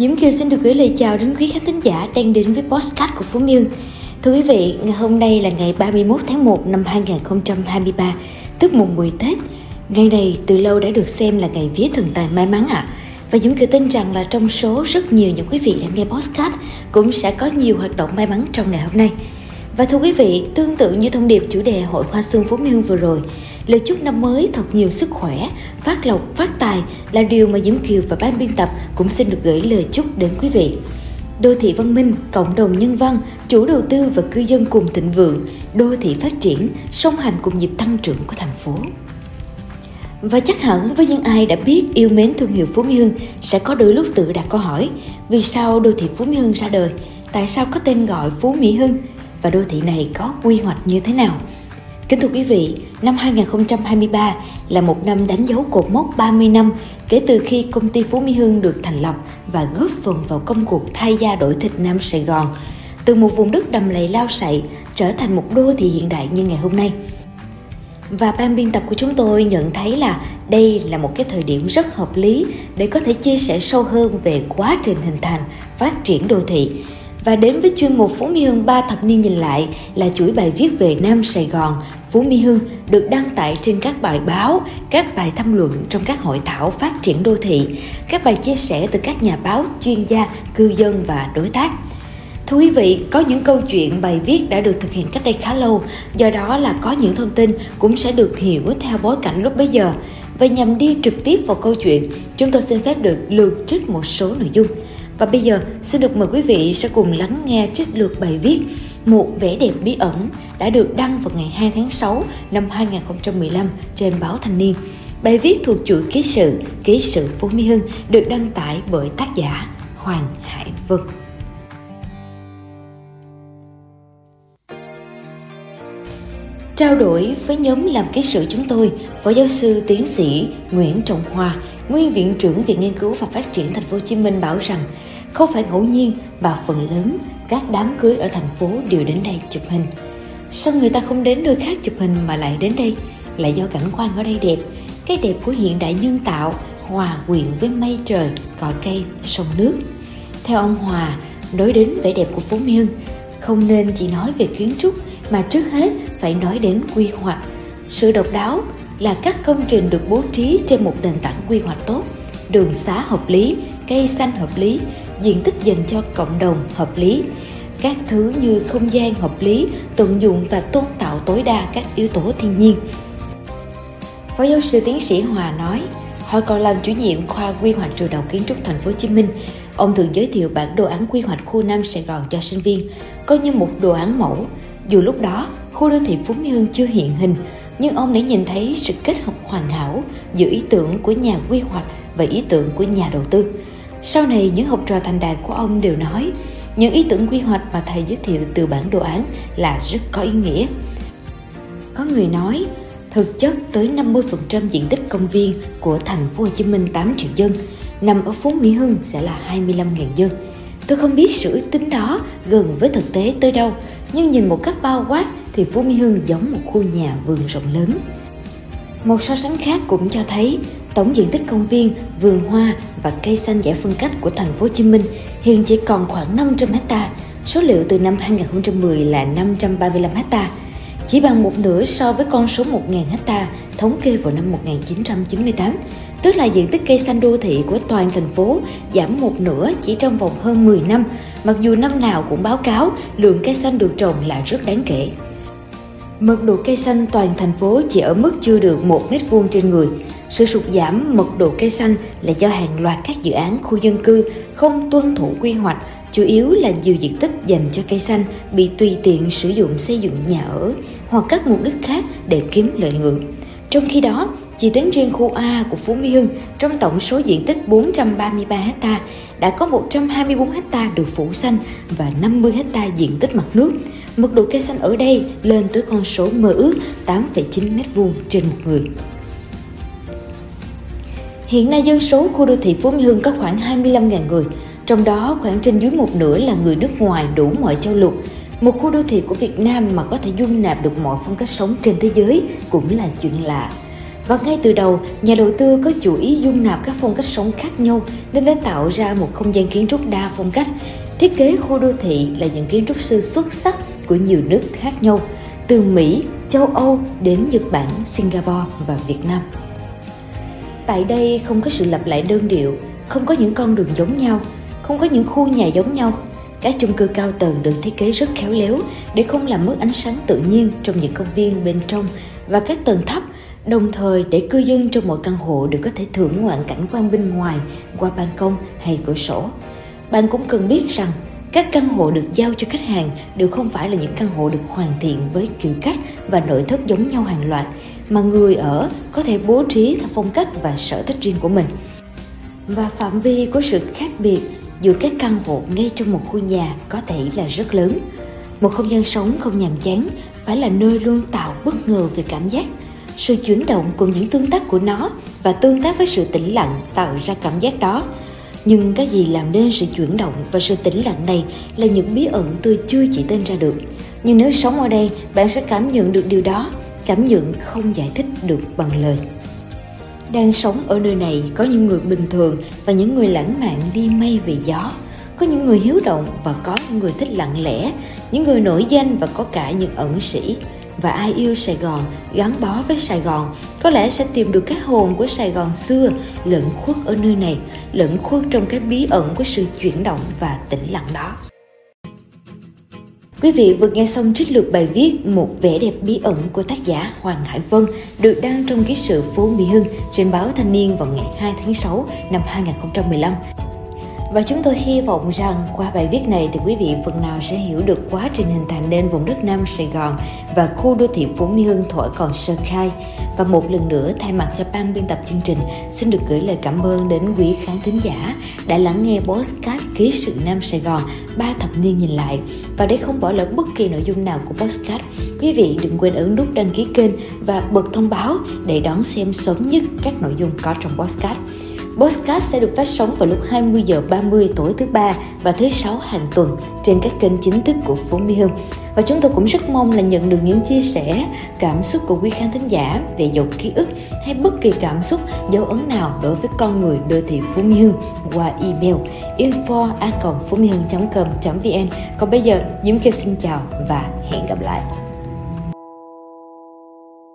Diễm Kiều xin được gửi lời chào đến quý khán thính giả đang đến với podcast của Phú Miêu. Thưa quý vị, ngày hôm nay là ngày 31 tháng 1 năm 2023, tức mùng 10 Tết. Ngày này từ lâu đã được xem là ngày vía thần tài may mắn ạ. À. Và Diễm Kiều tin rằng là trong số rất nhiều những quý vị đang nghe podcast cũng sẽ có nhiều hoạt động may mắn trong ngày hôm nay. Và thưa quý vị, tương tự như thông điệp chủ đề Hội Hoa Xuân Phú Miêu vừa rồi, lời chúc năm mới thật nhiều sức khỏe, phát lộc, phát tài là điều mà Diễm Kiều và ban biên tập cũng xin được gửi lời chúc đến quý vị. Đô thị văn minh, cộng đồng nhân văn, chủ đầu tư và cư dân cùng thịnh vượng, đô thị phát triển, song hành cùng nhịp tăng trưởng của thành phố. Và chắc hẳn với những ai đã biết yêu mến thương hiệu Phú Mỹ Hưng sẽ có đôi lúc tự đặt câu hỏi vì sao đô thị Phú Mỹ Hưng ra đời, tại sao có tên gọi Phú Mỹ Hưng và đô thị này có quy hoạch như thế nào. Kính thưa quý vị, năm 2023 là một năm đánh dấu cột mốc 30 năm kể từ khi công ty Phú Mỹ Hưng được thành lập và góp phần vào công cuộc thay da đổi thịt Nam Sài Gòn, từ một vùng đất đầm lầy lao sậy trở thành một đô thị hiện đại như ngày hôm nay. Và ban biên tập của chúng tôi nhận thấy là đây là một cái thời điểm rất hợp lý để có thể chia sẻ sâu hơn về quá trình hình thành, phát triển đô thị và đến với chuyên mục Phú Mỹ Hưng 3 thập niên nhìn lại là chuỗi bài viết về Nam Sài Gòn, Phú Mỹ Hưng được đăng tải trên các bài báo, các bài tham luận trong các hội thảo phát triển đô thị, các bài chia sẻ từ các nhà báo, chuyên gia, cư dân và đối tác. Thưa quý vị, có những câu chuyện bài viết đã được thực hiện cách đây khá lâu, do đó là có những thông tin cũng sẽ được hiểu theo bối cảnh lúc bấy giờ. Và nhằm đi trực tiếp vào câu chuyện, chúng tôi xin phép được lược trích một số nội dung. Và bây giờ xin được mời quý vị sẽ cùng lắng nghe trích lược bài viết Một vẻ đẹp bí ẩn đã được đăng vào ngày 2 tháng 6 năm 2015 trên báo Thanh niên. Bài viết thuộc chuỗi ký sự Ký sự Phú Mỹ Hưng được đăng tải bởi tác giả Hoàng Hải Vân. Trao đổi với nhóm làm ký sự chúng tôi, Phó giáo sư tiến sĩ Nguyễn Trọng Hòa, nguyên viện trưởng Viện Nghiên cứu và Phát triển Thành phố Hồ Chí Minh bảo rằng không phải ngẫu nhiên mà phần lớn các đám cưới ở thành phố đều đến đây chụp hình. Sao người ta không đến nơi khác chụp hình mà lại đến đây? Là do cảnh quan ở đây đẹp, cái đẹp của hiện đại nhân tạo hòa quyện với mây trời, cỏ cây, sông nước. Theo ông Hòa, nói đến vẻ đẹp của phố Miên, không nên chỉ nói về kiến trúc mà trước hết phải nói đến quy hoạch. Sự độc đáo là các công trình được bố trí trên một nền tảng quy hoạch tốt, đường xá hợp lý, cây xanh hợp lý, diện tích dành cho cộng đồng hợp lý. Các thứ như không gian hợp lý, tận dụng và tôn tạo tối đa các yếu tố thiên nhiên. Phó giáo sư tiến sĩ hòa nói, họ còn làm chủ nhiệm khoa quy hoạch trường đại kiến trúc thành phố hồ chí minh. Ông thường giới thiệu bản đồ án quy hoạch khu nam sài gòn cho sinh viên coi như một đồ án mẫu. Dù lúc đó, khu đô thị phú mỹ hưng chưa hiện hình, nhưng ông đã nhìn thấy sự kết hợp hoàn hảo giữa ý tưởng của nhà quy hoạch và ý tưởng của nhà đầu tư sau này những học trò thành đạt của ông đều nói những ý tưởng quy hoạch mà thầy giới thiệu từ bản đồ án là rất có ý nghĩa. Có người nói, thực chất tới 50% diện tích công viên của thành phố Hồ Chí Minh 8 triệu dân nằm ở Phú Mỹ Hưng sẽ là 25.000 dân. Tôi không biết sự ước tính đó gần với thực tế tới đâu, nhưng nhìn một cách bao quát thì Phú Mỹ Hưng giống một khu nhà vườn rộng lớn. Một so sánh khác cũng cho thấy tổng diện tích công viên, vườn hoa và cây xanh giải phân cách của thành phố Hồ Chí Minh hiện chỉ còn khoảng 500 ha, số liệu từ năm 2010 là 535 ha, chỉ bằng một nửa so với con số 1.000 ha thống kê vào năm 1998, tức là diện tích cây xanh đô thị của toàn thành phố giảm một nửa chỉ trong vòng hơn 10 năm, mặc dù năm nào cũng báo cáo lượng cây xanh được trồng là rất đáng kể. Mật độ cây xanh toàn thành phố chỉ ở mức chưa được 1 mét vuông trên người. Sự sụt giảm mật độ cây xanh là do hàng loạt các dự án khu dân cư không tuân thủ quy hoạch, chủ yếu là nhiều diện tích dành cho cây xanh bị tùy tiện sử dụng xây dựng nhà ở hoặc các mục đích khác để kiếm lợi nhuận. Trong khi đó, chỉ tính riêng khu A của Phú Mỹ Hưng, trong tổng số diện tích 433 ha, đã có 124 ha được phủ xanh và 50 ha diện tích mặt nước. Mật độ cây xanh ở đây lên tới con số mơ ước 8,9 m2 trên một người. Hiện nay dân số khu đô thị Phú Mỹ Hưng có khoảng 25.000 người, trong đó khoảng trên dưới một nửa là người nước ngoài đủ mọi châu lục. Một khu đô thị của Việt Nam mà có thể dung nạp được mọi phong cách sống trên thế giới cũng là chuyện lạ. Và ngay từ đầu, nhà đầu tư có chủ ý dung nạp các phong cách sống khác nhau nên đã tạo ra một không gian kiến trúc đa phong cách. Thiết kế khu đô thị là những kiến trúc sư xuất sắc của nhiều nước khác nhau, từ Mỹ, châu Âu đến Nhật Bản, Singapore và Việt Nam. Tại đây không có sự lặp lại đơn điệu, không có những con đường giống nhau, không có những khu nhà giống nhau. Các chung cư cao tầng được thiết kế rất khéo léo để không làm mất ánh sáng tự nhiên trong những công viên bên trong và các tầng thấp đồng thời để cư dân trong mọi căn hộ đều có thể thưởng ngoạn cảnh quan bên ngoài qua ban công hay cửa sổ. Bạn cũng cần biết rằng các căn hộ được giao cho khách hàng đều không phải là những căn hộ được hoàn thiện với kiểu cách và nội thất giống nhau hàng loạt, mà người ở có thể bố trí theo phong cách và sở thích riêng của mình. Và phạm vi của sự khác biệt giữa các căn hộ ngay trong một khu nhà có thể là rất lớn. Một không gian sống không nhàm chán phải là nơi luôn tạo bất ngờ về cảm giác sự chuyển động cùng những tương tác của nó và tương tác với sự tĩnh lặng tạo ra cảm giác đó. Nhưng cái gì làm nên sự chuyển động và sự tĩnh lặng này là những bí ẩn tôi chưa chỉ tên ra được. Nhưng nếu sống ở đây, bạn sẽ cảm nhận được điều đó, cảm nhận không giải thích được bằng lời. Đang sống ở nơi này, có những người bình thường và những người lãng mạn đi mây về gió. Có những người hiếu động và có những người thích lặng lẽ, những người nổi danh và có cả những ẩn sĩ và ai yêu Sài Gòn, gắn bó với Sài Gòn, có lẽ sẽ tìm được cái hồn của Sài Gòn xưa lẫn khuất ở nơi này, lẫn khuất trong cái bí ẩn của sự chuyển động và tĩnh lặng đó. Quý vị vừa nghe xong trích lược bài viết Một vẻ đẹp bí ẩn của tác giả Hoàng Hải Vân được đăng trong ký sự Phố Mỹ Hưng trên báo Thanh niên vào ngày 2 tháng 6 năm 2015. Và chúng tôi hy vọng rằng qua bài viết này thì quý vị phần nào sẽ hiểu được quá trình hình thành nên vùng đất Nam Sài Gòn và khu đô thị Phú Mỹ Hưng thổi còn sơ khai. Và một lần nữa thay mặt cho ban biên tập chương trình xin được gửi lời cảm ơn đến quý khán thính giả đã lắng nghe postcard ký sự Nam Sài Gòn ba thập niên nhìn lại. Và để không bỏ lỡ bất kỳ nội dung nào của postcard, quý vị đừng quên ấn nút đăng ký kênh và bật thông báo để đón xem sớm nhất các nội dung có trong postcard. Podcast sẽ được phát sóng vào lúc 20 giờ 30 tối thứ ba và thứ sáu hàng tuần trên các kênh chính thức của Phố Mỹ Hưng. Và chúng tôi cũng rất mong là nhận được những chia sẻ, cảm xúc của quý khán thính giả về dòng ký ức hay bất kỳ cảm xúc, dấu ấn nào đối với con người đô thị Phú Mỹ Hưng qua email info a com vn Còn bây giờ, Diễm Kiều xin chào và hẹn gặp lại.